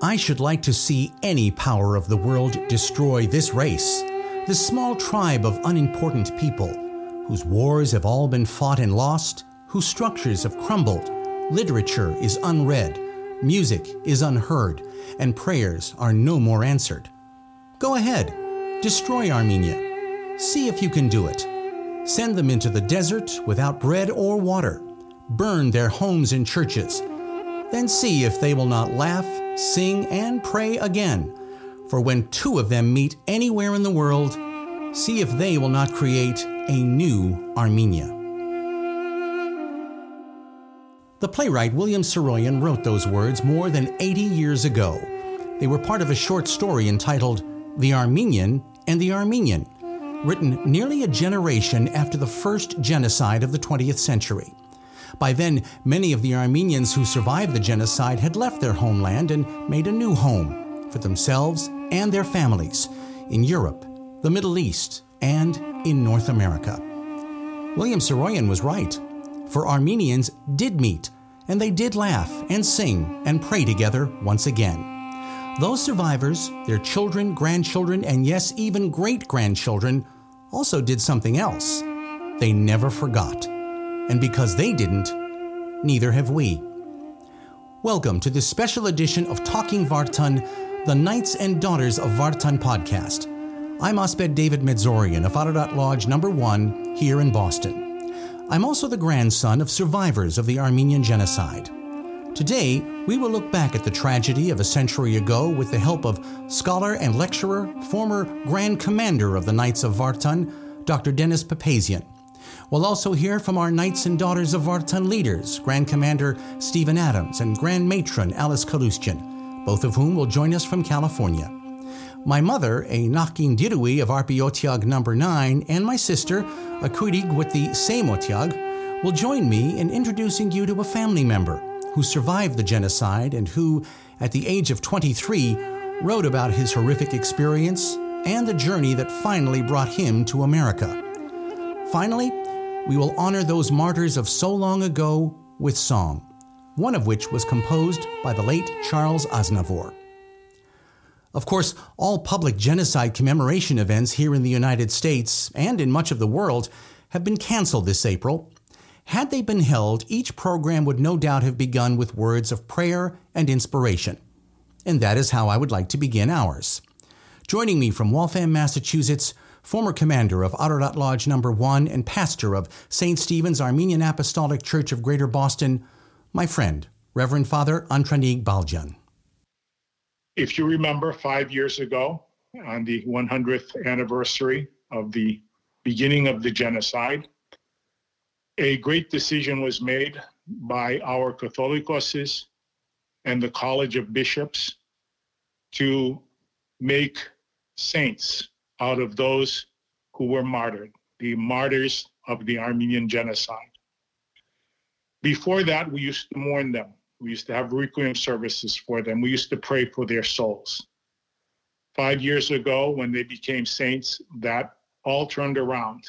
I should like to see any power of the world destroy this race, this small tribe of unimportant people, whose wars have all been fought and lost, whose structures have crumbled, literature is unread, music is unheard, and prayers are no more answered. Go ahead, destroy Armenia. See if you can do it. Send them into the desert without bread or water. Burn their homes and churches. Then see if they will not laugh, sing, and pray again. For when two of them meet anywhere in the world, see if they will not create a new Armenia. The playwright William Saroyan wrote those words more than 80 years ago. They were part of a short story entitled The Armenian and the Armenian, written nearly a generation after the first genocide of the 20th century. By then, many of the Armenians who survived the genocide had left their homeland and made a new home for themselves and their families in Europe, the Middle East, and in North America. William Saroyan was right for Armenians did meet, and they did laugh and sing and pray together once again. Those survivors, their children, grandchildren, and yes, even great grandchildren, also did something else. They never forgot. And because they didn't, neither have we. Welcome to this special edition of Talking Vartan, the Knights and Daughters of Vartan podcast. I'm Asbed David Medzorian of Ararat Lodge number 1 here in Boston. I'm also the grandson of survivors of the Armenian Genocide. Today, we will look back at the tragedy of a century ago with the help of scholar and lecturer, former Grand Commander of the Knights of Vartan, Dr. Dennis Papazian. We'll also hear from our Knights and Daughters of Vartan leaders, Grand Commander Stephen Adams and Grand Matron Alice Kalustian, both of whom will join us from California. My mother, a Nakin Dirui of Arpiotiag number 9, and my sister, a Kurig with the same Otiag, will join me in introducing you to a family member who survived the genocide and who, at the age of 23, wrote about his horrific experience and the journey that finally brought him to America. Finally, we will honor those martyrs of so long ago with song, one of which was composed by the late Charles Aznavour. Of course, all public genocide commemoration events here in the United States and in much of the world have been canceled this April. Had they been held, each program would no doubt have begun with words of prayer and inspiration. And that is how I would like to begin ours. Joining me from Waltham, Massachusetts, former commander of Ararat Lodge Number 1 and pastor of St. Stephen's Armenian Apostolic Church of Greater Boston, my friend, Reverend Father Antranig Baljan. If you remember, five years ago, on the 100th anniversary of the beginning of the genocide, a great decision was made by our Catholicoses and the College of Bishops to make saints out of those who were martyred, the martyrs of the Armenian genocide. Before that, we used to mourn them. We used to have requiem services for them. We used to pray for their souls. Five years ago, when they became saints, that all turned around.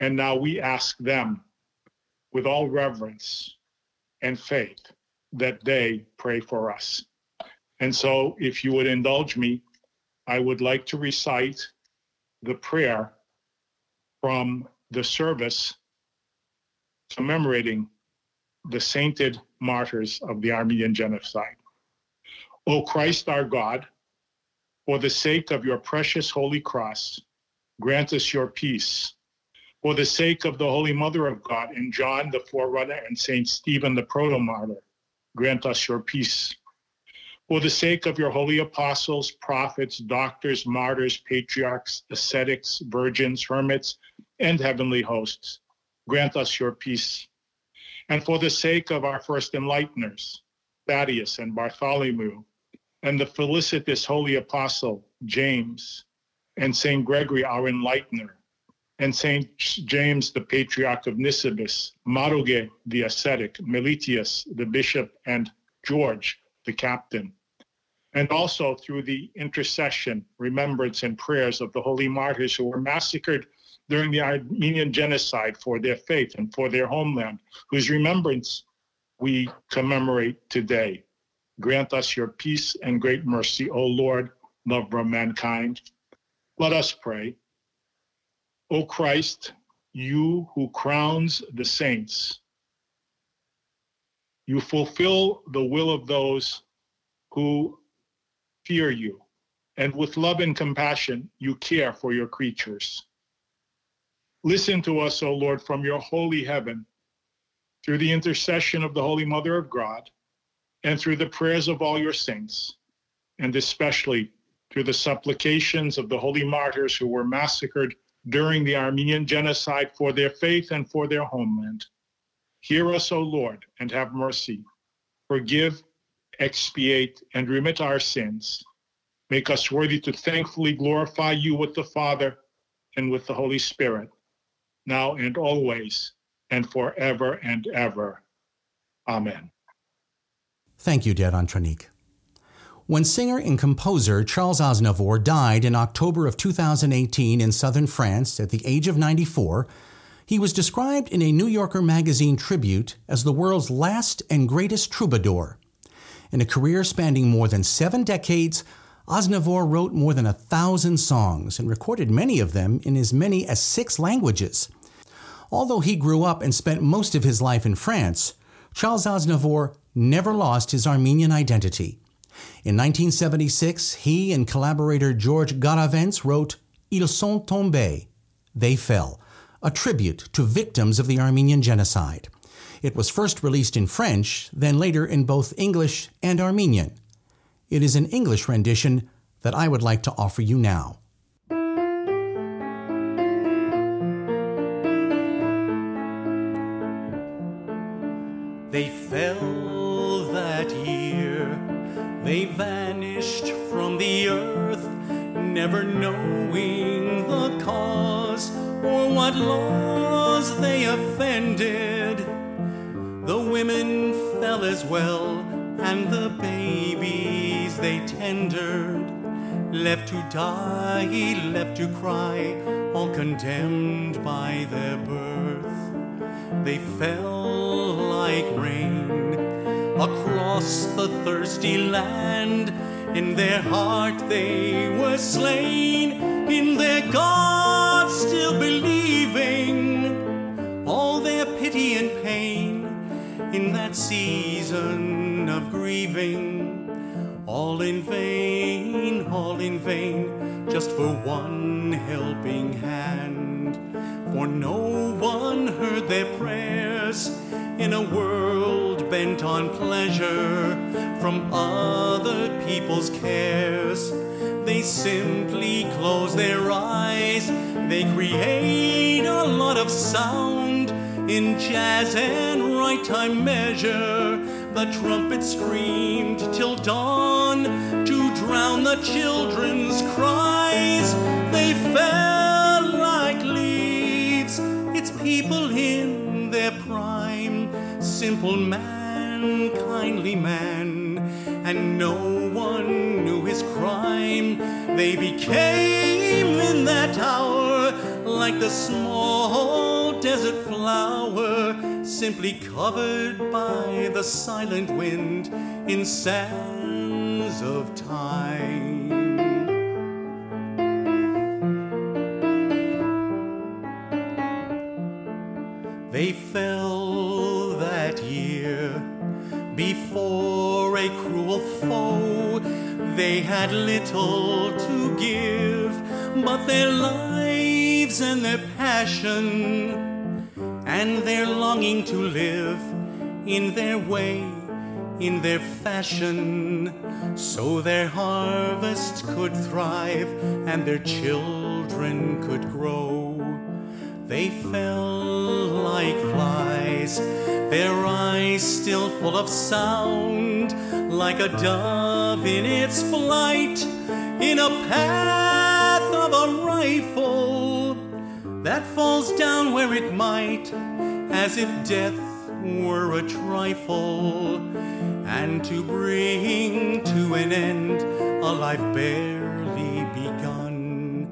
And now we ask them with all reverence and faith that they pray for us. And so, if you would indulge me, I would like to recite the prayer from the service commemorating the sainted martyrs of the Armenian genocide. O Christ our God, for the sake of your precious holy cross, grant us your peace. For the sake of the Holy Mother of God and John the forerunner and Saint Stephen the proto-martyr, grant us your peace. For the sake of your holy apostles, prophets, doctors, martyrs, patriarchs, ascetics, virgins, hermits, and heavenly hosts, grant us your peace and for the sake of our first enlighteners, Thaddeus and Bartholomew, and the felicitous holy apostle James, and St. Gregory, our enlightener, and St. James, the patriarch of Nisibis, Maroge, the ascetic, Melitius, the bishop, and George, the captain. And also through the intercession, remembrance, and prayers of the holy martyrs who were massacred during the Armenian genocide for their faith and for their homeland, whose remembrance we commemorate today. grant us your peace and great mercy, O Lord, lover of mankind. Let us pray. O Christ, you who crowns the saints, you fulfill the will of those who fear you, and with love and compassion, you care for your creatures. Listen to us, O Lord, from your holy heaven, through the intercession of the Holy Mother of God, and through the prayers of all your saints, and especially through the supplications of the holy martyrs who were massacred during the Armenian genocide for their faith and for their homeland. Hear us, O Lord, and have mercy. Forgive, expiate, and remit our sins. Make us worthy to thankfully glorify you with the Father and with the Holy Spirit, now and always, and forever and ever. Amen. Thank you, Dad Antranig. When singer and composer Charles Aznavour died in October of 2018 in southern France at the age of 94, he was described in a New Yorker magazine tribute as the world's last and greatest troubadour. In a career spanning more than seven decades, Aznavour wrote more than a thousand songs and recorded many of them in as many as six languages. Although he grew up and spent most of his life in France, Charles Aznavour never lost his Armenian identity. In 1976, he and collaborator George Garvarentz wrote Ils sont tombés, They Fell, a tribute to victims of the Armenian genocide. It was first released in French, then later in both English and Armenian. It is an English rendition that I would like to offer you now. What laws they offended. The women fell as well, and the babies they tendered. Left to die, left to cry, all condemned by their birth. They fell like rain across the thirsty land. In their heart they were slain, in their God still believing. All their pity and pain in that season of grieving. All in vain, all in vain, just for one helping hand. For no one heard their prayers in a world bent on pleasure from other people's cares. They simply close their eyes, they create a lot of sound in jazz and ragtime measure. The trumpet screamed till dawn to drown the children's cries. They fell like leaves. It's people in their prime, simple man, kindly man, and no one knew his crime. They became in that hour like the small desert flower, simply covered by the silent wind in sands of time. They had little to give, but their lives and their passion and their longing to live in their way, in their fashion, so their harvest could thrive and their children could grow. They fell like flies, their eyes still full of sound, like a dove in its flight, in a path of a rifle that falls down where it might, as if death were a trifle, and to bring to an end a life barely begun.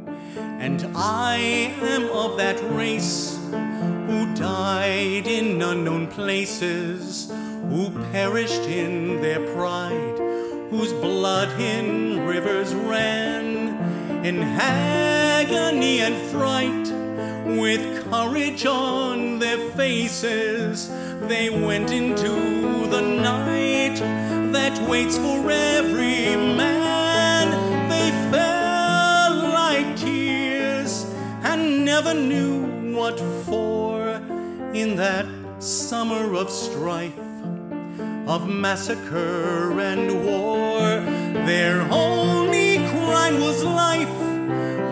And I am of that race who died in unknown places, who perished in their pride, whose blood in rivers ran, in agony and fright, with courage on their faces, they went into the night that waits for every man. They fell like tears and never knew what for in that summer of strife, of massacre and war. Their only crime was life,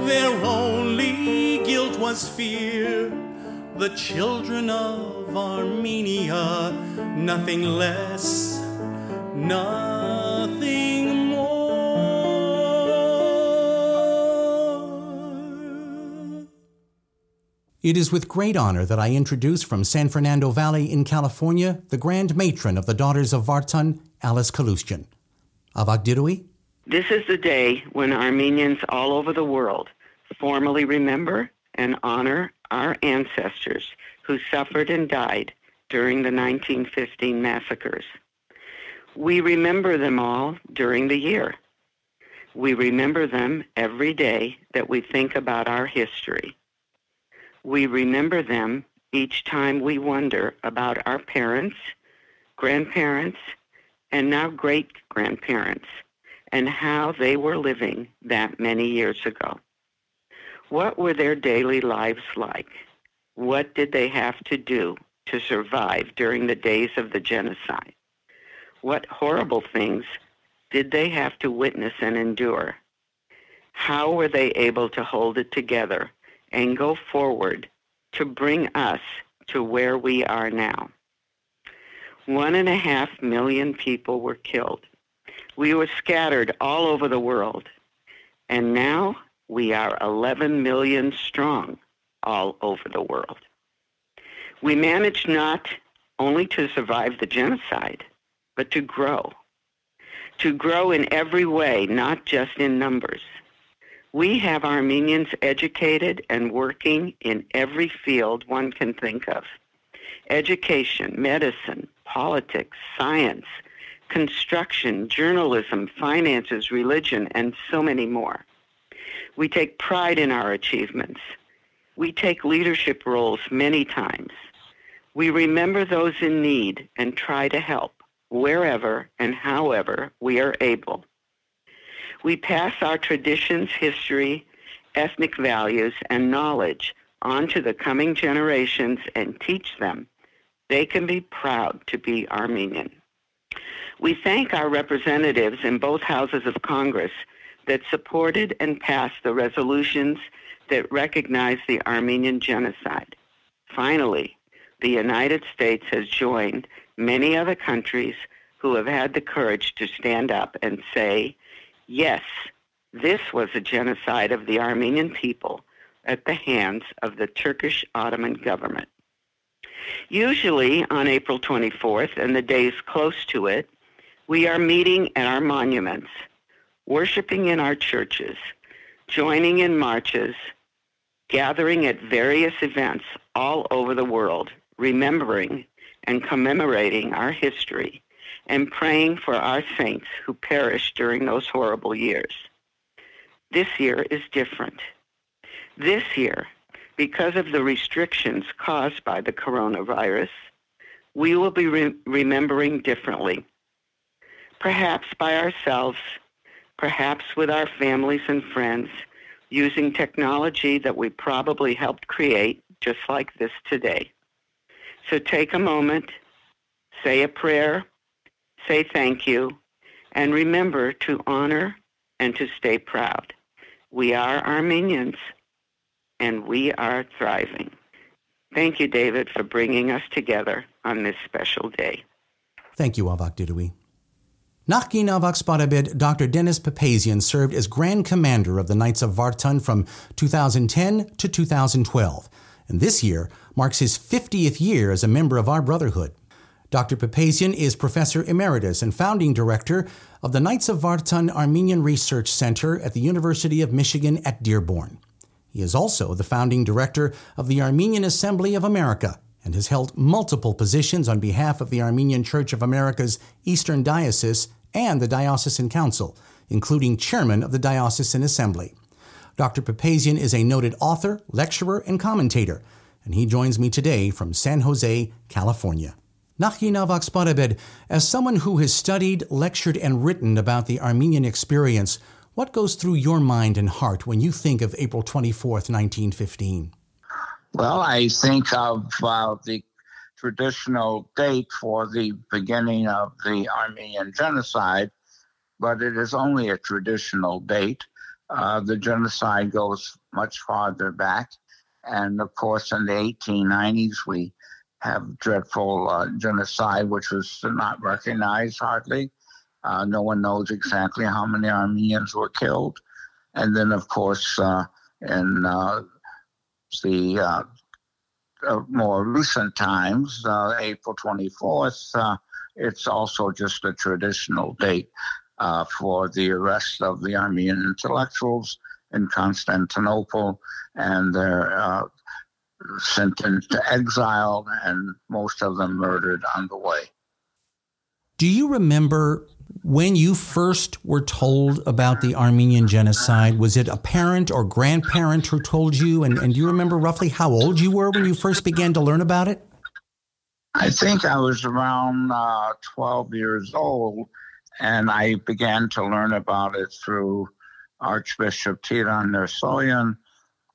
their only guilt was fear. The children of Armenia, nothing less, nothing It is with great honor that I introduce from San Fernando Valley in California the Grand Matron of the Daughters of Vartan, Alice Kalustyan. Avak Dirui? This is the day when Armenians all over the world formally remember and honor our ancestors who suffered and died during the 1915 massacres. We remember them all during the year. We remember them every day that we think about our history. We remember them each time we wonder about our parents, grandparents, and now great grandparents and how they were living that many years ago. What were their daily lives like? What did they have to do to survive during the days of the genocide? What horrible things did they have to witness and endure? How were they able to hold it together and go forward to bring us to where we are now? One and a half million people were killed. We were scattered all over the world. And now we are 11 million strong all over the world. We managed not only to survive the genocide, but to grow. To grow in every way, not just in numbers. We have Armenians educated and working in every field one can think of education, medicine, politics, science, construction, journalism, finances, religion, and so many more. We take pride in our achievements. We take leadership roles many times. We remember those in need and try to help wherever and however we are able. We pass our traditions, history, ethnic values, and knowledge on to the coming generations and teach them they can be proud to be Armenian. We thank our representatives in both houses of Congress that supported and passed the resolutions that recognize the Armenian genocide. Finally, the United States has joined many other countries who have had the courage to stand up and say, yes, this was a genocide of the Armenian people at the hands of the Turkish Ottoman government. Usually on April 24th and the days close to it, we are meeting at our monuments, worshiping in our churches, joining in marches, gathering at various events all over the world, remembering and commemorating our history and praying for our saints who perished during those horrible years. This year is different. This year, because of the restrictions caused by the coronavirus, we will be re- remembering differently. Perhaps by ourselves, perhaps with our families and friends, using technology that we probably helped create, just like this today. So take a moment, say a prayer, say thank you, and remember to honor and to stay proud. We are Armenians, and we are thriving. Thank you, David, for bringing us together on this special day. Thank you, Avak Didui. Nachgin Avak Sparabid, Dr. Dennis Papazian served as Grand Commander of the Knights of Vartan from 2010 to 2012, and this year marks his 50th year as a member of our Brotherhood. Dr. Papazian is Professor Emeritus and Founding Director of the Knights of Vartan Armenian Research Center at the University of Michigan at Dearborn. He is also the founding director of the Armenian Assembly of America and has held multiple positions on behalf of the Armenian Church of America's Eastern Diocese and the Diocesan Council, including chairman of the Diocesan Assembly. Dr. Papazian is a noted author, lecturer, and commentator, and he joins me today from San Jose, California. Nachinavak Sparabed, as someone who has studied, lectured, and written about the Armenian experience, what goes through your mind and heart when you think of April 24th, 1915? Well, I think of uh, the traditional date for the beginning of the Armenian genocide, but it is only a traditional date. Uh, the genocide goes much farther back. And of course, in the 1890s, we have dreadful uh, genocide, which was not recognized hardly. Uh, no one knows exactly how many Armenians were killed. And then, of course, uh, in uh, the uh, uh, more recent times, April 24th, uh, it's also just a traditional date for the arrest of the Armenian intellectuals in Constantinople and their sentenced to exile, and most of them murdered on the way. Do you remember when you first were told about the Armenian genocide, was it a parent or grandparent who told you? And, and do you remember roughly how old you were when you first began to learn about it? I think I was around uh, 12 years old, and I began to learn about it through Archbishop Tiran Nersoyan,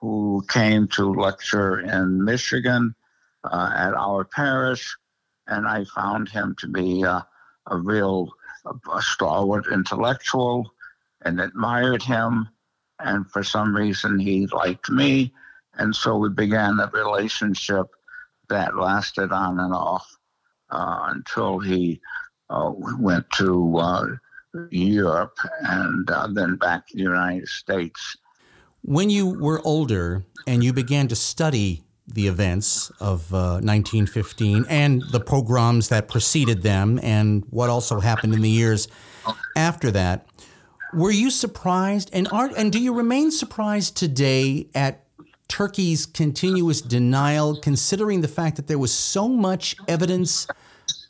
who came to lecture in Michigan uh, at our parish, and I found him to be uh, a real a stalwart intellectual and admired him. And for some reason, he liked me. And so we began a relationship that lasted on and off uh, until he uh, went to uh, Europe and uh, then back to the United States. When you were older and you began to study the events of uh, 1915 and the pogroms that preceded them and what also happened in the years after that. Were you surprised and are and do you remain surprised today at Turkey's continuous denial considering the fact that there was so much evidence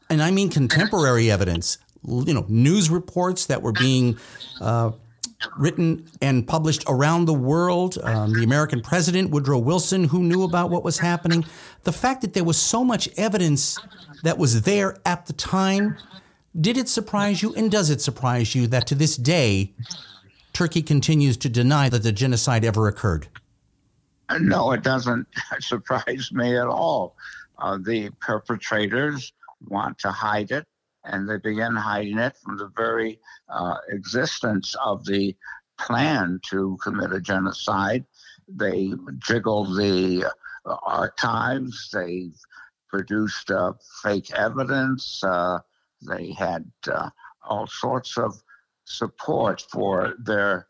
and I mean contemporary evidence, you know, news reports that were being uh, written and published around the world. Um, the American president, Woodrow Wilson, who knew about what was happening. The fact that there was so much evidence that was there at the time, did it surprise you and does it surprise you that to this day, Turkey continues to deny that the genocide ever occurred? No, it doesn't surprise me at all. Uh, the perpetrators want to hide it and they began hiding it from the very uh, existence of the plan to commit a genocide. They jiggled the uh, archives, they produced uh, fake evidence, uh, they had uh, all sorts of support for their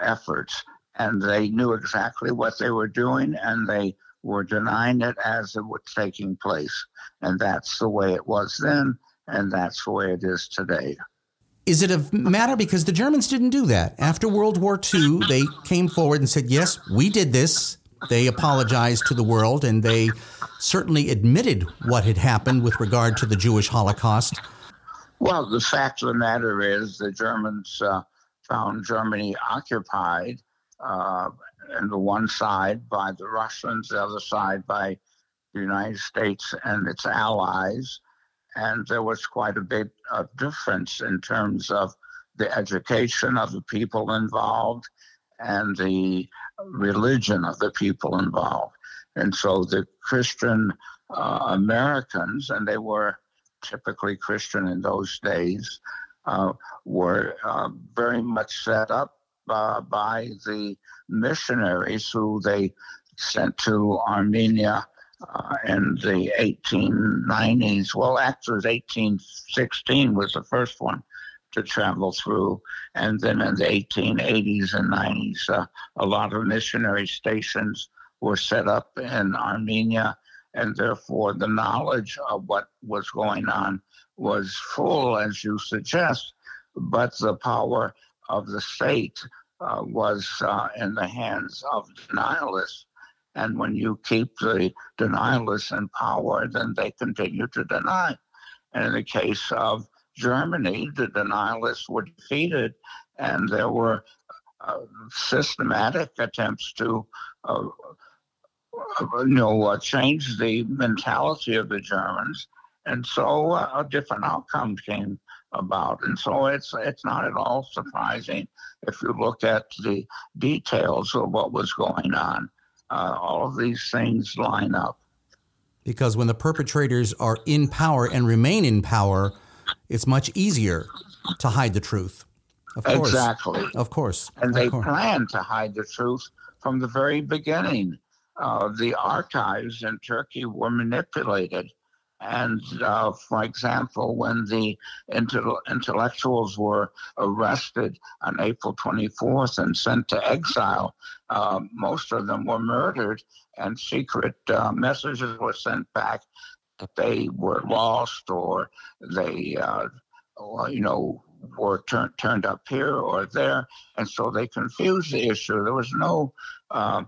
efforts. And they knew exactly what they were doing, and they were denying it as it was taking place. And that's the way it was then and that's the way it is today. Is it a matter because the Germans didn't do that? After World War II, they came forward and said, yes, we did this. They apologized to the world and they certainly admitted what had happened with regard to the Jewish Holocaust. Well, the fact of the matter is the Germans uh, found Germany occupied uh, on the one side by the Russians, the other side by the United States and its allies and there was quite a bit of difference in terms of the education of the people involved and the religion of the people involved. And so the Christian uh, Americans, and they were typically Christian in those days, uh, were uh, very much set up uh, by the missionaries who they sent to Armenia uh, in the 1890s. Well, actually, 1816 was the first one to travel through. And then in the 1880s and 90s, uh, a lot of missionary stations were set up in Armenia. And therefore, the knowledge of what was going on was full, as you suggest. But the power of the state uh, was uh, in the hands of denialists And when you keep the denialists in power, then they continue to deny. And in the case of Germany, the denialists were defeated, and there were uh, systematic attempts to, uh, uh you know, uh, change the mentality of the Germans, and so uh, a different outcome came about. And so it's it's not at all surprising if you look at the details of what was going on. Uh, all of these things line up. Because when the perpetrators are in power and remain in power, it's much easier to hide the truth. Of course. Exactly. Of course. And they course. planned to hide the truth from the very beginning. Uh, the archives in Turkey were manipulated and uh, for example, when the intellectuals were arrested on April 24th and sent to exile, uh, most of them were murdered, and secret uh, messages were sent back that they were lost or they, uh, you know, were tur- turned up here or there. And so they confused the issue. There was no uh,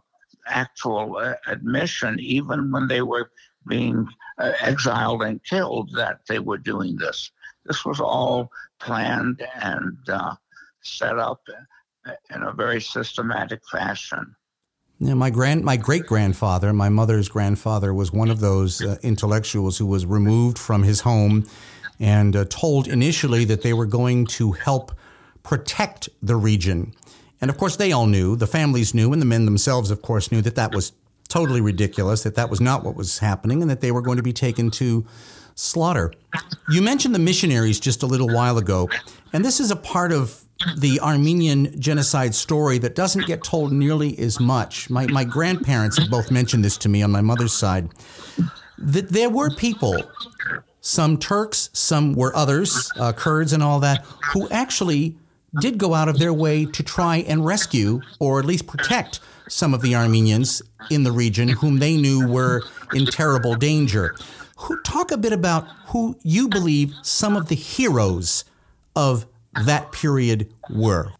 actual uh, admission, even when they were being uh, exiled and killed that they were doing this. This was all planned and uh, set up in a very systematic fashion. Yeah, my grand, my great grandfather, my mother's grandfather, was one of those uh, intellectuals who was removed from his home and uh, told initially that they were going to help protect the region. And of course, they all knew, the families knew, and the men themselves, of course, knew that that was totally ridiculous, that that was not what was happening, and that they were going to be taken to slaughter. You mentioned the missionaries just a little while ago, and this is a part of the Armenian genocide story that doesn't get told nearly as much. My, my grandparents have both mentioned this to me on my mother's side. That there were people, some Turks, some were others, uh, Kurds and all that, who actually did go out of their way to try and rescue or at least protect some of the Armenians in the region whom they knew were in terrible danger. Who, talk a bit about who you believe some of the heroes of that period were.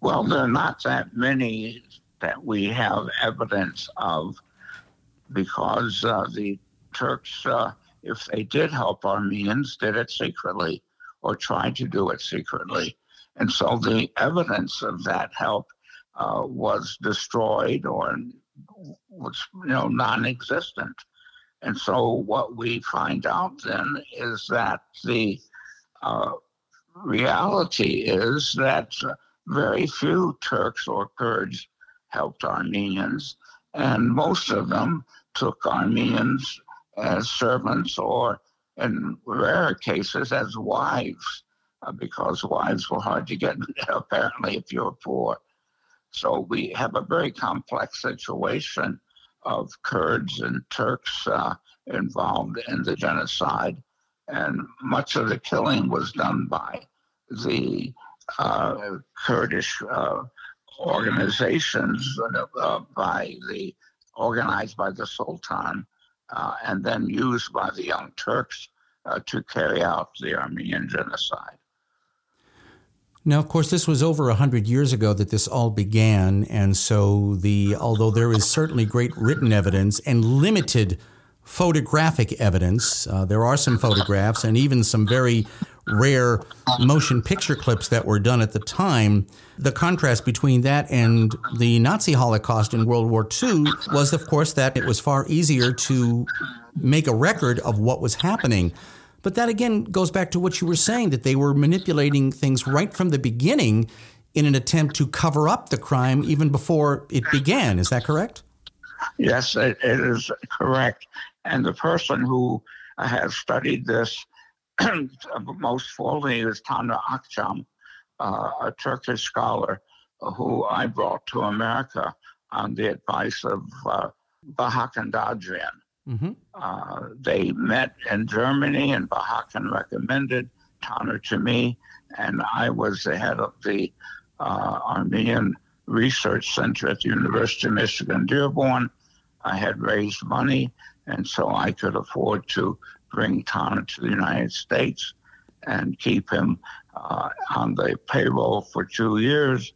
Well, there are not that many that we have evidence of because uh, the Turks, uh, if they did help Armenians, did it secretly or tried to do it secretly. And so the evidence of that help uh, was destroyed or was you know non-existent. And so what we find out then is that the uh, reality is that very few Turks or Kurds helped Armenians, and most of them took Armenians as servants or, in rare cases, as wives, uh, because wives were hard to get, apparently, if you were poor. So we have a very complex situation of Kurds and Turks uh, involved in the genocide. And much of the killing was done by the uh, Kurdish uh, organizations, uh, by the organized by the Sultan, uh, and then used by the Young Turks uh, to carry out the Armenian genocide. Now, of course, this was over a hundred years ago that this all began, and so the although there is certainly great written evidence and limited photographic evidence, uh, there are some photographs and even some very rare motion picture clips that were done at the time. The contrast between that and the Nazi Holocaust in World War II was, of course, that it was far easier to make a record of what was happening. But that again goes back to what you were saying that they were manipulating things right from the beginning in an attempt to cover up the crime even before it began. Is that correct? Yes, it, it is correct. And the person who has studied this most fully is Taner Akçam, uh, a Turkish scholar who I brought to America on the advice of uh, Vahakn Dadrian. Mm-hmm. Uh, they met in Germany, and Vahakn recommended Taner to me, and I was the head of the uh, Armenian Research Center at the University of Michigan Dearborn. I had raised money, and so I could afford to bring Taner to the United States and keep him uh, on the payroll for two years.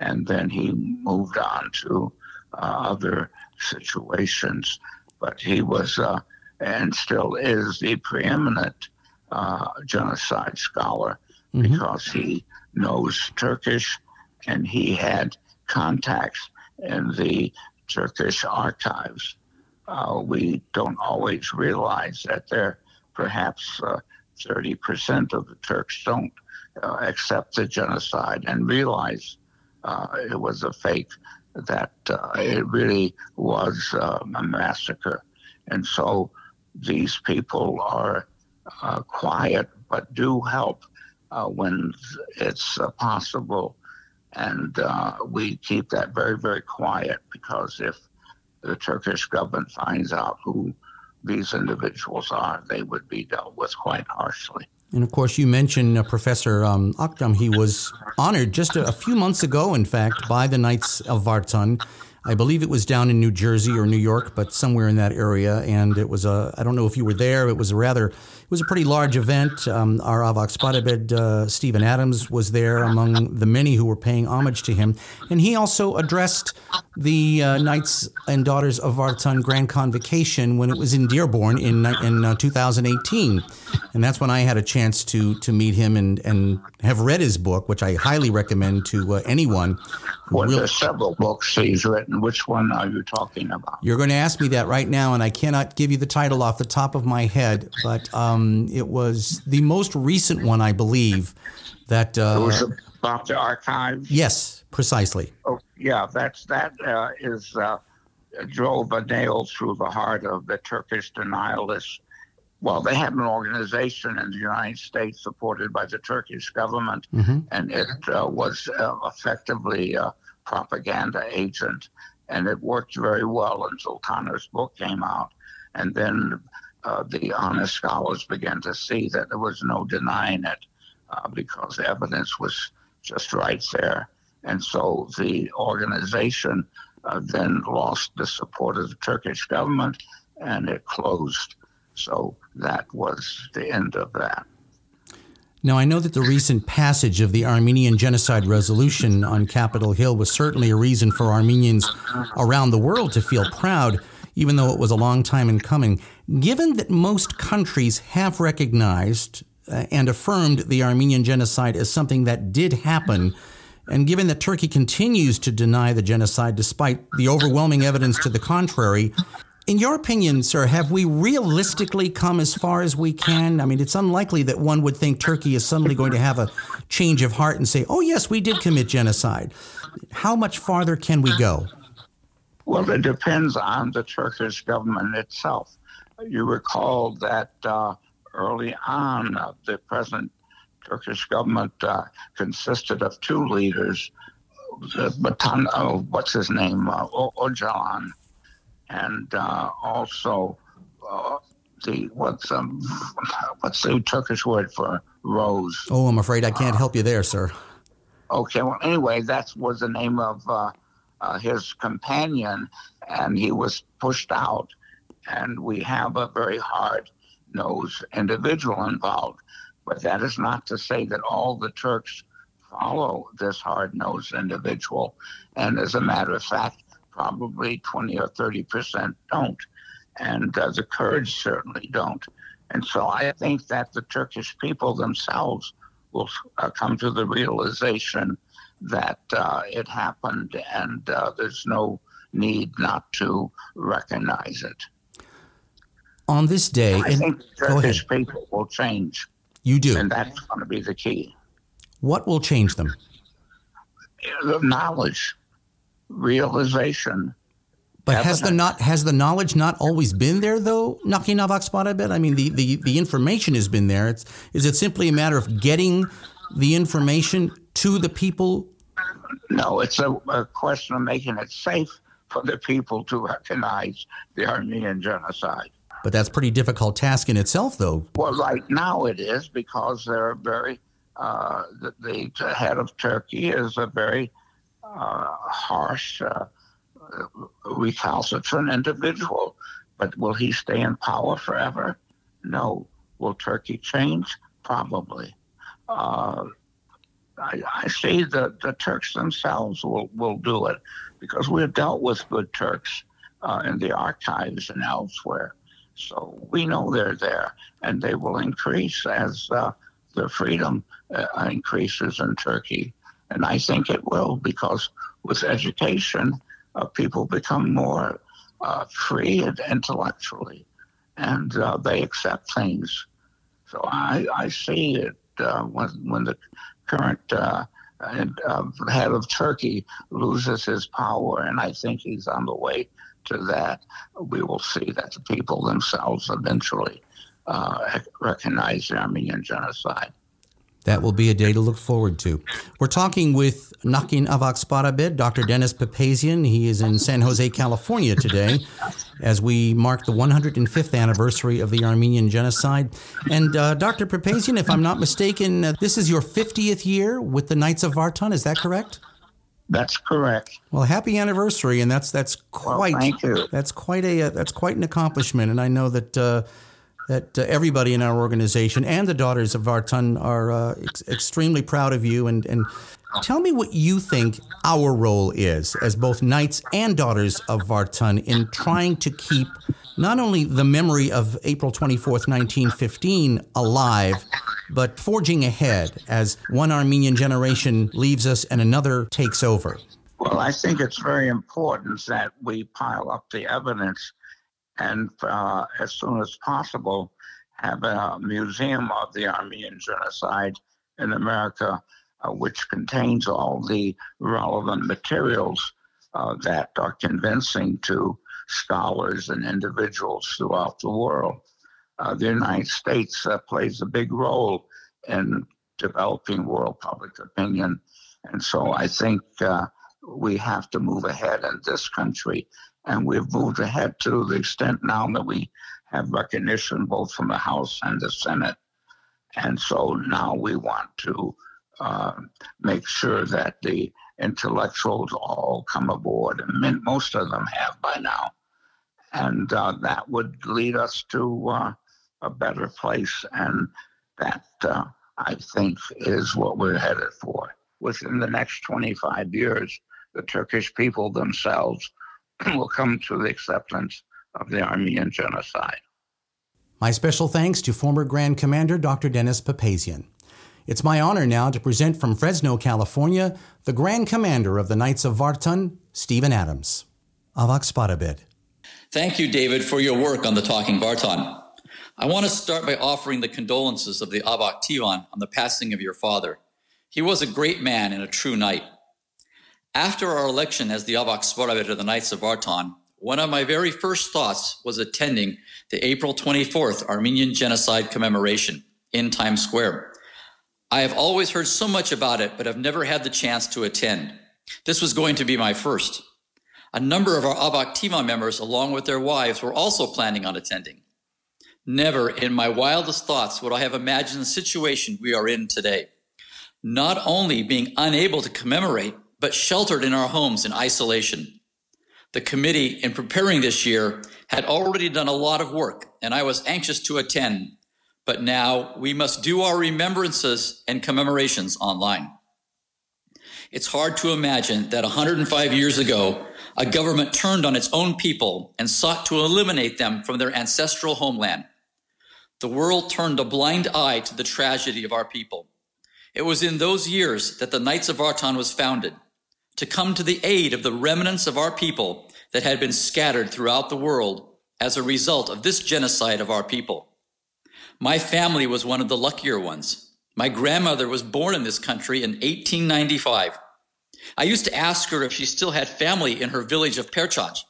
And then he moved on to uh, other situations. But he was uh, and still is the preeminent uh, genocide scholar mm-hmm. because he knows Turkish and he had contacts in the Turkish archives. Uh, we don't always realize that there perhaps uh, 30% of the Turks don't uh, accept the genocide and realize uh, it was a fake, that uh, it really was um, a massacre. And so these people are uh, quiet but do help uh, when it's uh, possible. And uh, we keep that very, very quiet because if the Turkish government finds out who these individuals are, they would be dealt with quite harshly. And of course, you mentioned uh, Professor um, Akçam. He was honored just a, a, few months ago, in fact, by the Knights of Vartan I believe it was down in New Jersey or New York, but somewhere in that area. And it was a, I don't know if you were there, it was a rather, it was a pretty large event. Um, our Avak Spadabed, uh, Stephen Adams, was there among the many who were paying homage to him. And he also addressed the uh, Knights and Daughters of Vartan Grand Convocation when it was in Dearborn in, in uh, 2018. And that's when I had a chance to, to meet him and, and have read his book, which I highly recommend to uh, anyone well, there's several books he's written. Which one are you talking about? You're going to ask me that right now, and I cannot give you the title off the top of my head, but um, it was the most recent one, I believe. That uh, it was about the archives. Yes, precisely. Oh, yeah, that's that uh, is uh, drove a nail through the heart of the Turkish denialists well, they had an organization in the United States supported by the Turkish government, mm-hmm. and it uh, was uh, effectively a propaganda agent. And it worked very well until Connor's book came out. And then uh, the honest scholars began to see that there was no denying it uh, because the evidence was just right there. And so the organization uh, then lost the support of the Turkish government and it closed. So that was the end of that. Now, I know that the recent passage of the Armenian Genocide Resolution on Capitol Hill was certainly a reason for Armenians around the world to feel proud, even though it was a long time in coming. Given that most countries have recognized uh, and affirmed the Armenian genocide as something that did happen, and given that Turkey continues to deny the genocide despite the overwhelming evidence to the contrary, in your opinion, sir, have we realistically come as far as we can? I mean, it's unlikely that one would think Turkey is suddenly going to have a change of heart and say, oh, yes, we did commit genocide. How much farther can we go? Well, it depends on the Turkish government itself. You recall that uh, early on, uh, the present Turkish government uh, consisted of two leaders. Batan, uh, what's his name? Uh, Öcalan and uh, also uh, the what's um what's the Turkish word for rose? Oh, I'm afraid I can't help you there, sir. Okay, well, anyway, that was the name of uh, uh, his companion, and he was pushed out. And we have a very hard nosed individual involved. But that is not to say that all the Turks follow this hard nosed individual. And as a matter of fact, probably 20 or 30 percent don't, and uh, the Kurds certainly don't. And so I think that the Turkish people themselves will uh, come to the realization that uh, it happened and uh, there's no need not to recognize it. On this day, I think Turkish people will change. You do. And that's going to be the key. What will change them? The knowledge realization. But has the not has the knowledge not always been there though, Nakinavak bit? I mean, the, the, the information has been there. It's, is it simply a matter of getting the information to the people? No, it's a, a question of making it safe for the people to recognize the Armenian genocide. But that's pretty difficult task in itself, though. Well, right now it is because they're very, uh, the, the head of Turkey is a very uh, harsh, uh, recalcitrant individual. But will he stay in power forever? No. Will Turkey change? Probably. Uh, I, I, see that the Turks themselves will, will do it because we've dealt with good Turks uh, in the archives and elsewhere. So we know they're there, and they will increase as uh, the freedom uh, increases in Turkey. And I think it will because with education, uh, people become more uh, free intellectually, and uh, they accept things. So I, I see it uh, when, when the current head of Turkey loses his power, and I think he's on the way to that. We will see that the people themselves eventually uh, recognize the Armenian genocide. That will be a day to look forward to. We're talking with Nakin Avak Dr. Dennis Papazian. He is in San Jose, California today as we mark the 105th anniversary of the Armenian Genocide. And uh, Dr. Papazian, if I'm not mistaken, uh, this is your 50th year with the Knights of Vartan. Is that correct? That's correct. Well, happy anniversary, and that's that's quite well, thank you. that's quite a that's quite an accomplishment, and I know that uh, that uh, everybody in our organization and the Daughters of Vartan are uh, ex- extremely proud of you. And, and tell me what you think our role is as both Knights and Daughters of Vartan in trying to keep not only the memory of April 24th, 1915 alive, but forging ahead as one Armenian generation leaves us and another takes over. Well, I think it's very important that we pile up the evidence and uh, as soon as possible have a museum of the Armenian genocide in America, uh, which contains all the relevant materials uh, that are convincing to scholars and individuals throughout the world. Uh, the United States uh, plays a big role in developing world public opinion. And so I think uh, we have to move ahead in this country and we've moved ahead to the extent now that we have recognition both from the House and the Senate. And so now we want to uh, make sure that the intellectuals all come aboard, and most of them have by now. And uh, that would lead us to uh, a better place. And that, uh, I think, is what we're headed for. Within the next 25 years, the Turkish people themselves will come to the acceptance of the Armenian genocide. My special thanks to former Grand Commander Dr. Dennis Papazian. It's my honor now to present from Fresno, California, the Grand Commander of the Knights of Vartan, Stephen Adams. Avak Spadabed. Thank you, David, for your work on the Talking Vartan. I want to start by offering the condolences of the Avak Tivan on the passing of your father. He was a great man and a true knight. After our election as the Avak Svaravit of the Knights of Vartan, one of my very first thoughts was attending the April 24th Armenian Genocide commemoration in Times Square. I have always heard so much about it, but have never had the chance to attend. This was going to be my first. A number of our Abak Tima members, along with their wives, were also planning on attending. Never in my wildest thoughts would I have imagined the situation we are in today. Not only being unable to commemorate, but sheltered in our homes in isolation. The committee, in preparing this year, had already done a lot of work, and I was anxious to attend. But now we must do our remembrances and commemorations online. It's hard to imagine that 105 years ago, a government turned on its own people and sought to eliminate them from their ancestral homeland. The world turned a blind eye to the tragedy of our people. It was in those years that the Knights of Vartan was founded to come to the aid of the remnants of our people that had been scattered throughout the world as a result of this genocide of our people. My family was one of the luckier ones. My grandmother was born in this country in 1895. I used to ask her if she still had family in her village of Perchach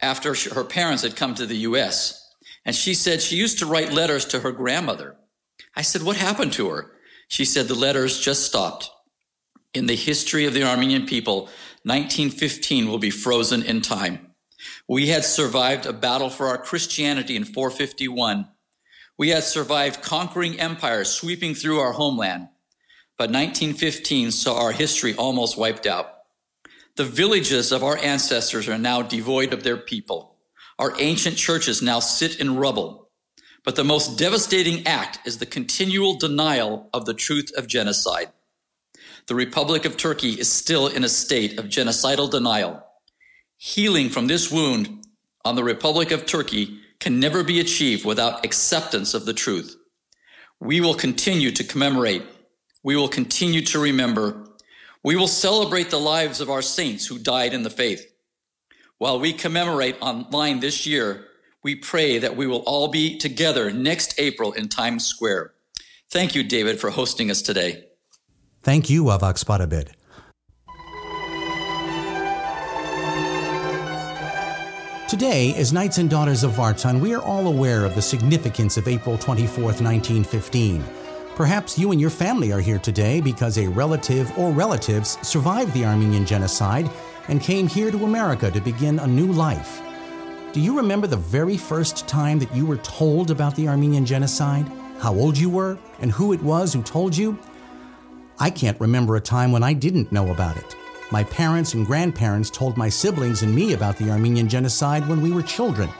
after her parents had come to the U.S. And she said she used to write letters to her grandmother. I said, What happened to her? She said, The letters just stopped in the history of the Armenian people, 1915 will be frozen in time. We had survived a battle for our Christianity in 451. We had survived conquering empires sweeping through our homeland. But 1915 saw our history almost wiped out. The villages of our ancestors are now devoid of their people. Our ancient churches now sit in rubble. But the most devastating act is the continual denial of the truth of genocide the Republic of Turkey is still in a state of genocidal denial. Healing from this wound on the Republic of Turkey can never be achieved without acceptance of the truth. We will continue to commemorate. We will continue to remember. We will celebrate the lives of our saints who died in the faith. While we commemorate online this year, we pray that we will all be together next April in Times Square. Thank you, David, for hosting us today. Thank you, Avak Spadabed. Today, as Knights and Daughters of Vartan, we are all aware of the significance of April 24, 1915. Perhaps you and your family are here today because a relative or relatives survived the Armenian genocide and came here to America to begin a new life. Do you remember the very first time that you were told about the Armenian genocide? How old you were? And who it was who told you? I can't remember a time when I didn't know about it. My parents and grandparents told my siblings and me about the Armenian genocide when we were children.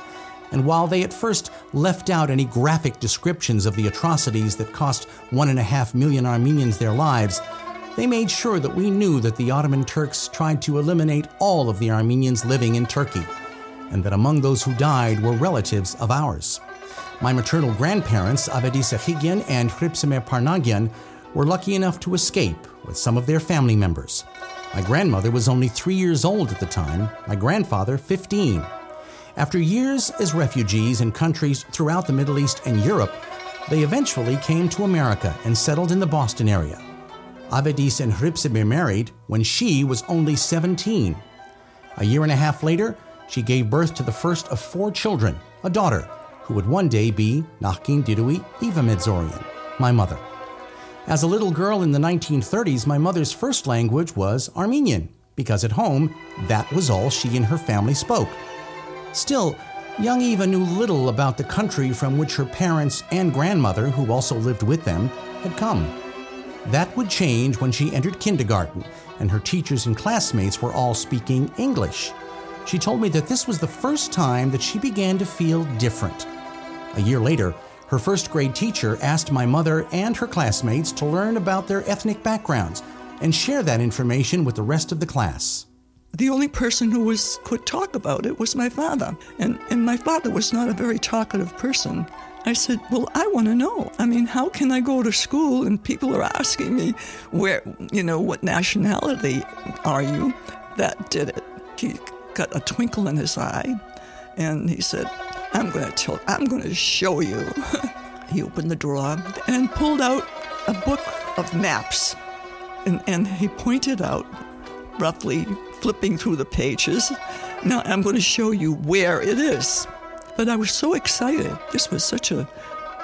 And while they at first left out any graphic descriptions of the atrocities that cost one and a half million Armenians their lives, they made sure that we knew that the Ottoman Turks tried to eliminate all of the Armenians living in Turkey, and that among those who died were relatives of ours. My maternal grandparents, Avedis Achigian and Hripsime Parnagian, were lucky enough to escape with some of their family members. My grandmother was only three years old at the time, my grandfather, 15. After years as refugees in countries throughout the Middle East and Europe, they eventually came to America and settled in the Boston area. Avedis and Hripsime married when she was only 17. A year and a half later, she gave birth to the first of four children, a daughter, who would one day be Nachkin Dirui Eva Medzorian, my mother. As a little girl in the 1930s, my mother's first language was Armenian, because at home, that was all she and her family spoke. Still, young Eva knew little about the country from which her parents and grandmother, who also lived with them, had come. That would change when she entered kindergarten and her teachers and classmates were all speaking English. She told me that this was the first time that she began to feel different. A year later, her first grade teacher asked my mother and her classmates to learn about their ethnic backgrounds and share that information with the rest of the class. The only person who was could talk about it was my father, and, and my father was not a very talkative person. I said, Well, I want to know. I mean, how can I go to school and people are asking me, where, you know, what nationality are you? That did it. He got a twinkle in his eye and he said, I'm going to tell, I'm going to show you. he opened the drawer and pulled out a book of maps. And, and he pointed out, roughly flipping through the pages, now I'm going to show you where it is. But I was so excited. This was such a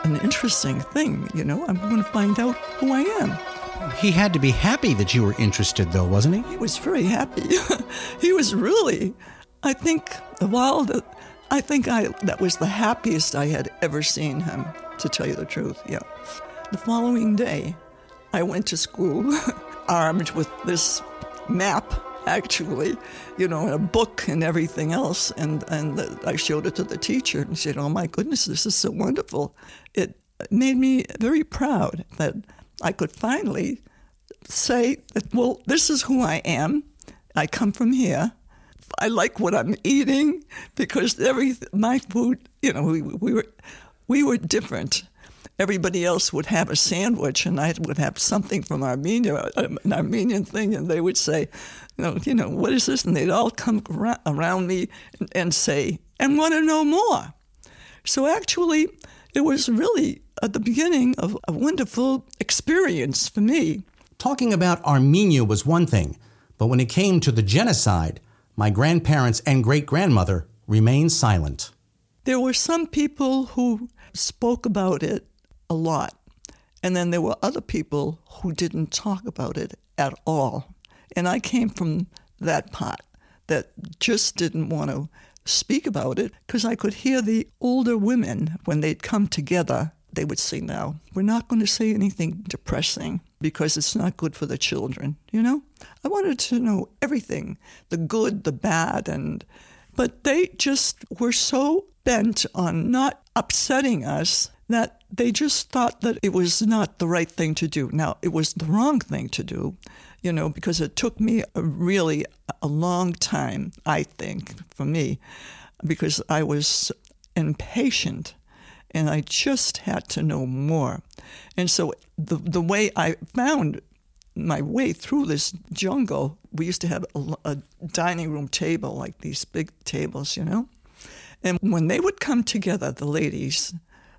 an interesting thing, you know. I'm going to find out who I am. He had to be happy that you were interested, though, wasn't he? He was very happy. he was really, I think, of all the I think I that was the happiest I had ever seen him, to tell you the truth. Yeah. The following day, I went to school armed with this map, actually, you know, a book and everything else. And, and I showed it to the teacher and said, Oh my goodness, this is so wonderful. It made me very proud that I could finally say that, well, this is who I am. I come from here. I like what I'm eating because every my food, you know, we, we were we were different. Everybody else would have a sandwich, and I would have something from Armenia, an Armenian thing, and they would say, you know, you know what is this? And they'd all come around me and, and say, and want to know more. So actually, it was really at the beginning of a wonderful experience for me. Talking about Armenia was one thing, but when it came to the genocide, my grandparents and great grandmother remained silent. There were some people who spoke about it a lot, and then there were other people who didn't talk about it at all. And I came from that part that just didn't want to speak about it because I could hear the older women when they'd come together they would say now, we're not going to say anything depressing because it's not good for the children, you know? I wanted to know everything, the good, the bad, and but they just were so bent on not upsetting us that they just thought that it was not the right thing to do. Now, it was the wrong thing to do, you know, because it took me a really a long time, I think, for me, because I was impatient and I just had to know more. And so the, the way I found my way through this jungle, we used to have a, a dining room table, like these big tables, you know? And when they would come together, the ladies,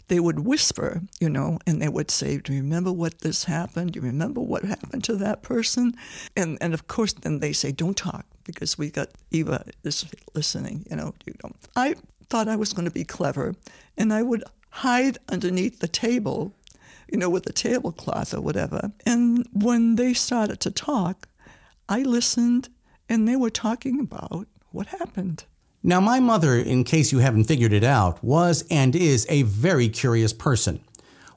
they would whisper, you know, and they would say, Do you remember what this happened? Do you remember what happened to that person? And and of course then they say, Don't talk, because we got Eva is listening, you know, you know. I thought I was going to be clever and I would hide underneath the table, you know, with a tablecloth or whatever. And when they started to talk, I listened and they were talking about what happened. Now, my mother, in case you haven't figured it out, was and is a very curious person.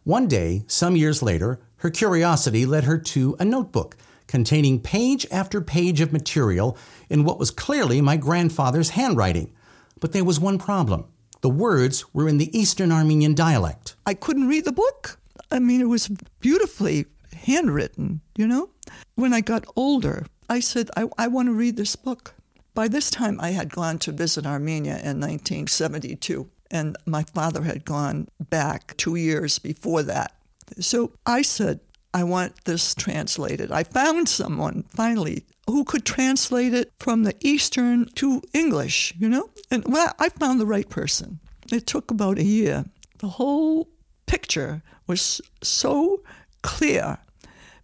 One day, some years later, her curiosity led her to a notebook containing page after page of material in what was clearly my grandfather's handwriting. But there was one problem. The words were in the Eastern Armenian dialect. I couldn't read the book. I mean, it was beautifully handwritten, you know? When I got older, I said, I, I want to read this book. By this time, I had gone to visit Armenia in 1972, and my father had gone back two years before that. So I said, I want this translated. I found someone finally who could translate it from the Eastern to English, you know? And well, I found the right person. It took about a year. The whole picture was so clear.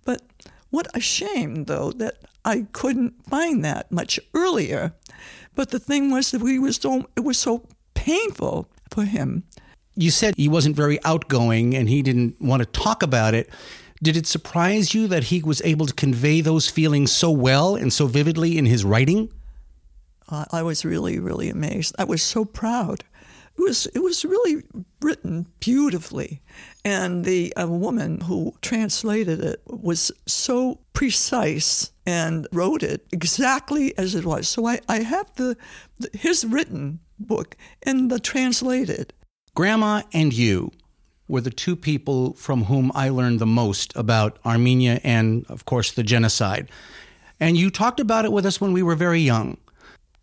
But what a shame, though, that I couldn't find that much earlier. But the thing was that we was so it was so painful for him. You said he wasn't very outgoing and he didn't want to talk about it. Did it surprise you that he was able to convey those feelings so well and so vividly in his writing? Uh, I was really, really amazed. I was so proud. It was it was really written beautifully, and the woman who translated it was so precise and wrote it exactly as it was. So I, I have the, the his written book and the translated. Grandma and you were the two people from whom I learned the most about Armenia and, of course, the genocide. And you talked about it with us when we were very young.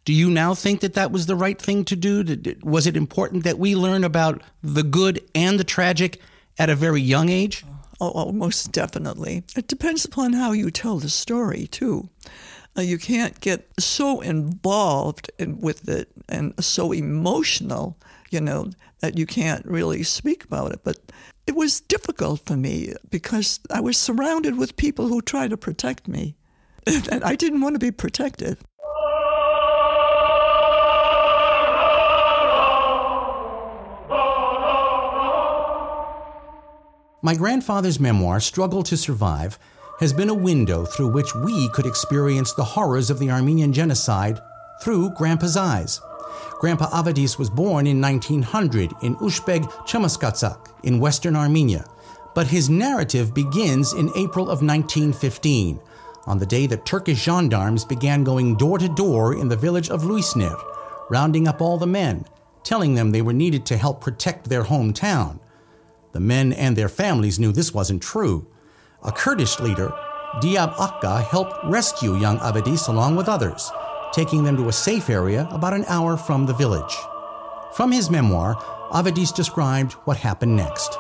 Do you now think that that was the right thing to do? Was it important that we learn about the good and the tragic at a very young age? Uh-huh. Oh, oh, most definitely. It depends upon how you tell the story, too. Uh, you can't get so involved in, with it and so emotional, you know, that you can't really speak about it. But it was difficult for me because I was surrounded with people who tried to protect me. And I didn't want to be protected. My grandfather's memoir, Struggle to Survive, has been a window through which we could experience the horrors of the Armenian genocide through Grandpa's eyes. Grandpa Avadis was born in 1900 in Ushbeg Chamaskatsak in western Armenia, but his narrative begins in April of 1915, on the day that Turkish gendarmes began going door to door in the village of Luisnir, rounding up all the men, telling them they were needed to help protect their hometown. The men and their families knew this wasn't true. A Kurdish leader, Diab Akka, helped rescue young Avadis along with others, taking them to a safe area about an hour from the village. From his memoir, Avadis described what happened next.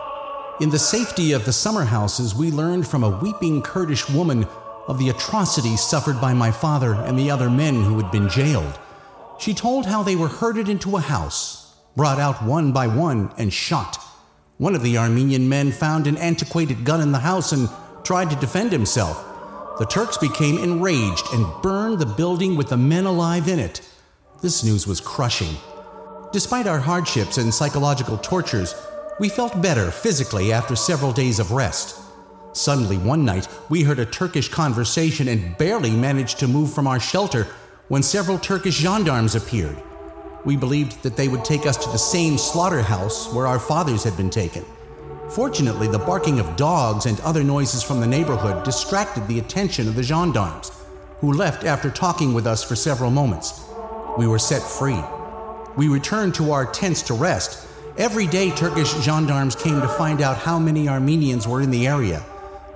In the safety of the summer houses, we learned from a weeping Kurdish woman of the atrocities suffered by my father and the other men who had been jailed. She told how they were herded into a house, brought out one by one, and shot one of the Armenian men found an antiquated gun in the house and tried to defend himself. The Turks became enraged and burned the building with the men alive in it. This news was crushing. Despite our hardships and psychological tortures, we felt better physically after several days of rest. Suddenly, one night, we heard a Turkish conversation and barely managed to move from our shelter when several Turkish gendarmes appeared. We believed that they would take us to the same slaughterhouse where our fathers had been taken. Fortunately, the barking of dogs and other noises from the neighborhood distracted the attention of the gendarmes, who left after talking with us for several moments. We were set free. We returned to our tents to rest. Every day, Turkish gendarmes came to find out how many Armenians were in the area.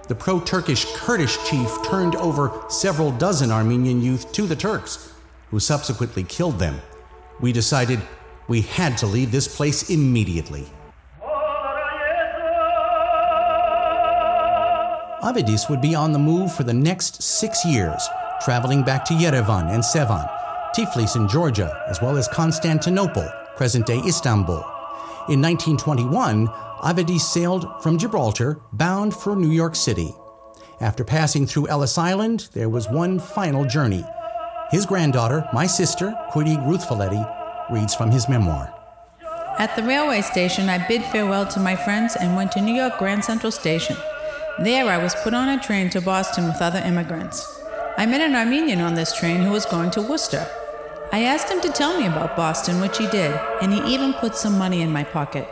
The pro Turkish Kurdish chief turned over several dozen Armenian youth to the Turks, who subsequently killed them we decided We had to leave this place immediately. Avedis would be on the move for the next six years, traveling back to Yerevan and Sevan, Tiflis in Georgia, as well as Constantinople, present day Istanbul. In 1921, Avedis sailed from Gibraltar bound for New York City. After passing through Ellis Island, there was one final journey. His granddaughter, my sister, Quiddy Ruth Folletti, reads from his memoir. At the railway station, I bid farewell to my friends and went to New York Grand Central Station. There, I was put on a train to Boston with other immigrants. I met an Armenian on this train who was going to Worcester. I asked him to tell me about Boston, which he did, and he even put some money in my pocket.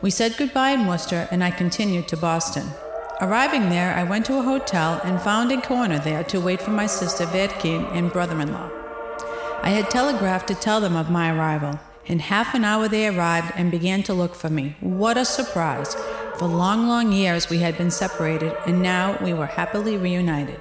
We said goodbye in Worcester, and I continued to Boston. Arriving there, I went to a hotel and found a corner there to wait for my sister Vedkin and brother in law. I had telegraphed to tell them of my arrival. In half an hour, they arrived and began to look for me. What a surprise! For long, long years we had been separated, and now we were happily reunited.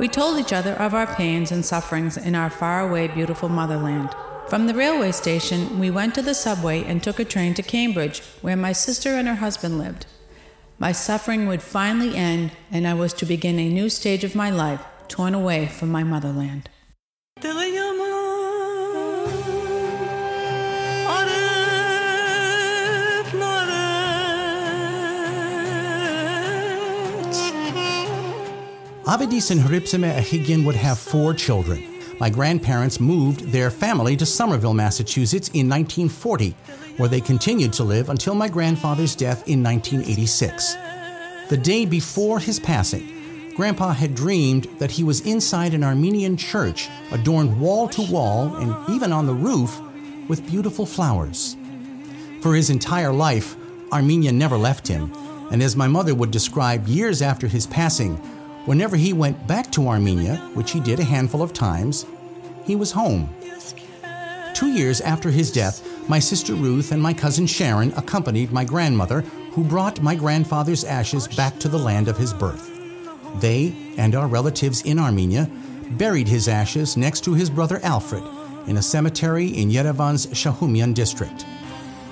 We told each other of our pains and sufferings in our faraway, beautiful motherland. From the railway station, we went to the subway and took a train to Cambridge, where my sister and her husband lived. My suffering would finally end, and I was to begin a new stage of my life, torn away from my motherland. Avedis and Hripsime Achigian would have four children. My grandparents moved their family to Somerville, Massachusetts in 1940, where they continued to live until my grandfather's death in 1986. The day before his passing, Grandpa had dreamed that he was inside an Armenian church, adorned wall to wall and even on the roof with beautiful flowers. For his entire life, Armenia never left him, and as my mother would describe years after his passing, Whenever he went back to Armenia, which he did a handful of times, he was home. Two years after his death, my sister Ruth and my cousin Sharon accompanied my grandmother, who brought my grandfather's ashes back to the land of his birth. They and our relatives in Armenia buried his ashes next to his brother Alfred in a cemetery in Yerevan's Shahumyan district.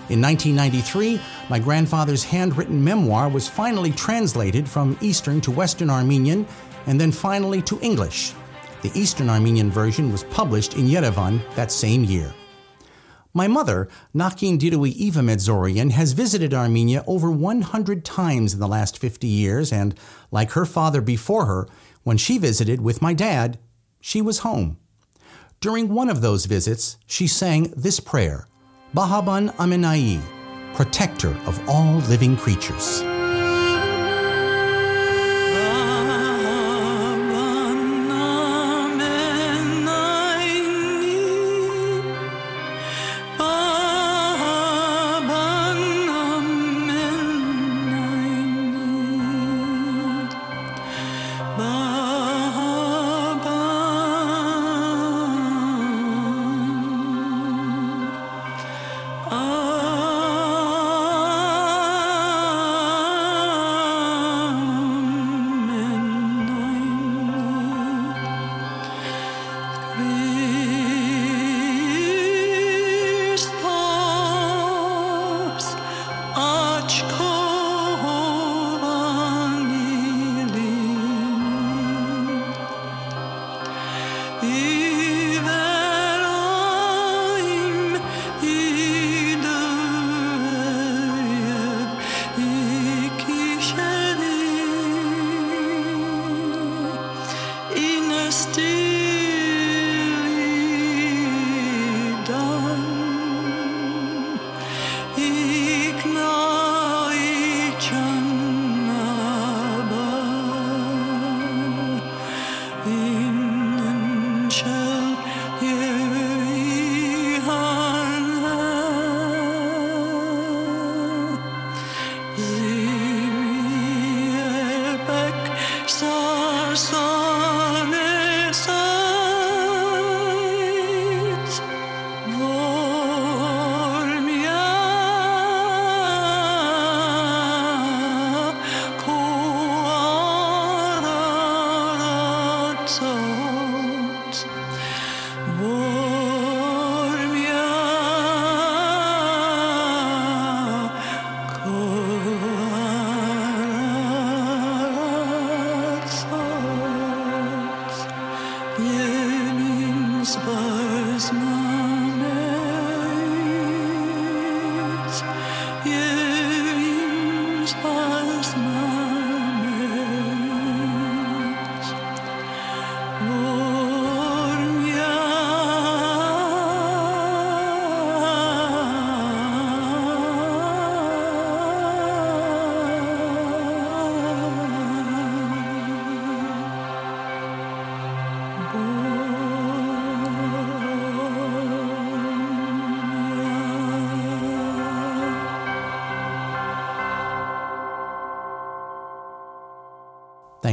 In 1993, my grandfather's handwritten memoir was finally translated from Eastern to Western Armenian and then finally to English. The Eastern Armenian version was published in Yerevan that same year. My mother, Nakin Dirui Eva Medzorian, has visited Armenia over 100 times in the last 50 years, and like her father before her, when she visited with my dad, she was home. During one of those visits, she sang this prayer Bahaban Amenai, protector of all living creatures.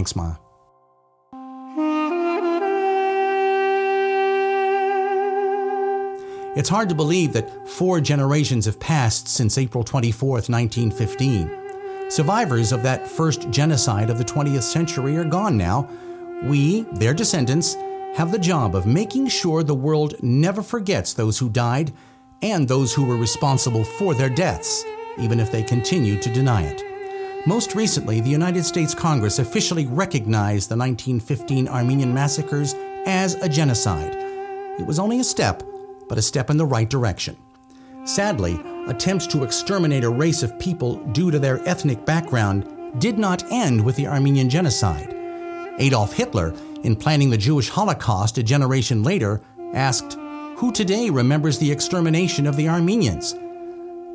Thanks, Ma. It's hard to believe that four generations have passed since April 24, 1915. Survivors of that first genocide of the 20th century are gone now. We, their descendants, have the job of making sure the world never forgets those who died and those who were responsible for their deaths, even if they continue to deny it. Most recently, the United States Congress officially recognized the 1915 Armenian massacres as a genocide. It was only a step, but a step in the right direction. Sadly, attempts to exterminate a race of people due to their ethnic background did not end with the Armenian genocide. Adolf Hitler, in planning the Jewish Holocaust a generation later, asked, Who today remembers the extermination of the Armenians?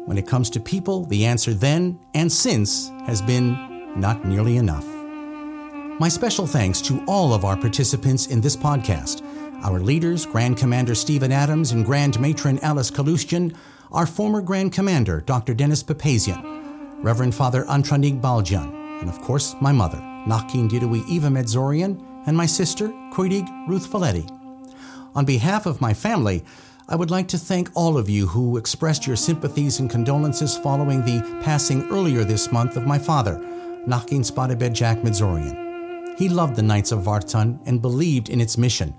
When it comes to people, the answer then and since has been not nearly enough. My special thanks to all of our participants in this podcast our leaders, Grand Commander Stephen Adams and Grand Matron Alice Kalustian, our former Grand Commander, Dr. Dennis Papazian, Reverend Father Antranig Baljan, and of course, my mother, Nakin Dirui Eva Medzorian, and my sister, Koidig Ruth Valetti. On behalf of my family, I would like to thank all of you who expressed your sympathies and condolences following the passing earlier this month of my father, Nakin Spadabed Jack Medzorian. He loved the Knights of Vartan and believed in its mission.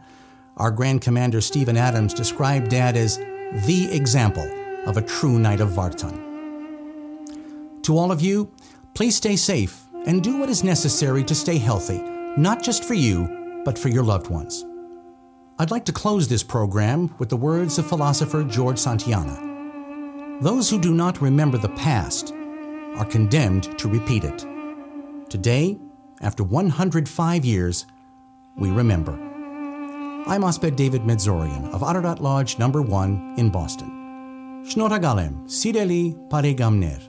Our Grand Commander Stephen Adams described Dad as the example of a true Knight of Vartan. To all of you, please stay safe and do what is necessary to stay healthy, not just for you, but for your loved ones. I'd like to close this program with the words of philosopher George Santayana Those who do not remember the past are condemned to repeat it. Today, after 105 years, we remember. I'm Osped David Medzorian of Ararat Lodge Number 1 in Boston. Shnoragalem, Sideli Paregamner.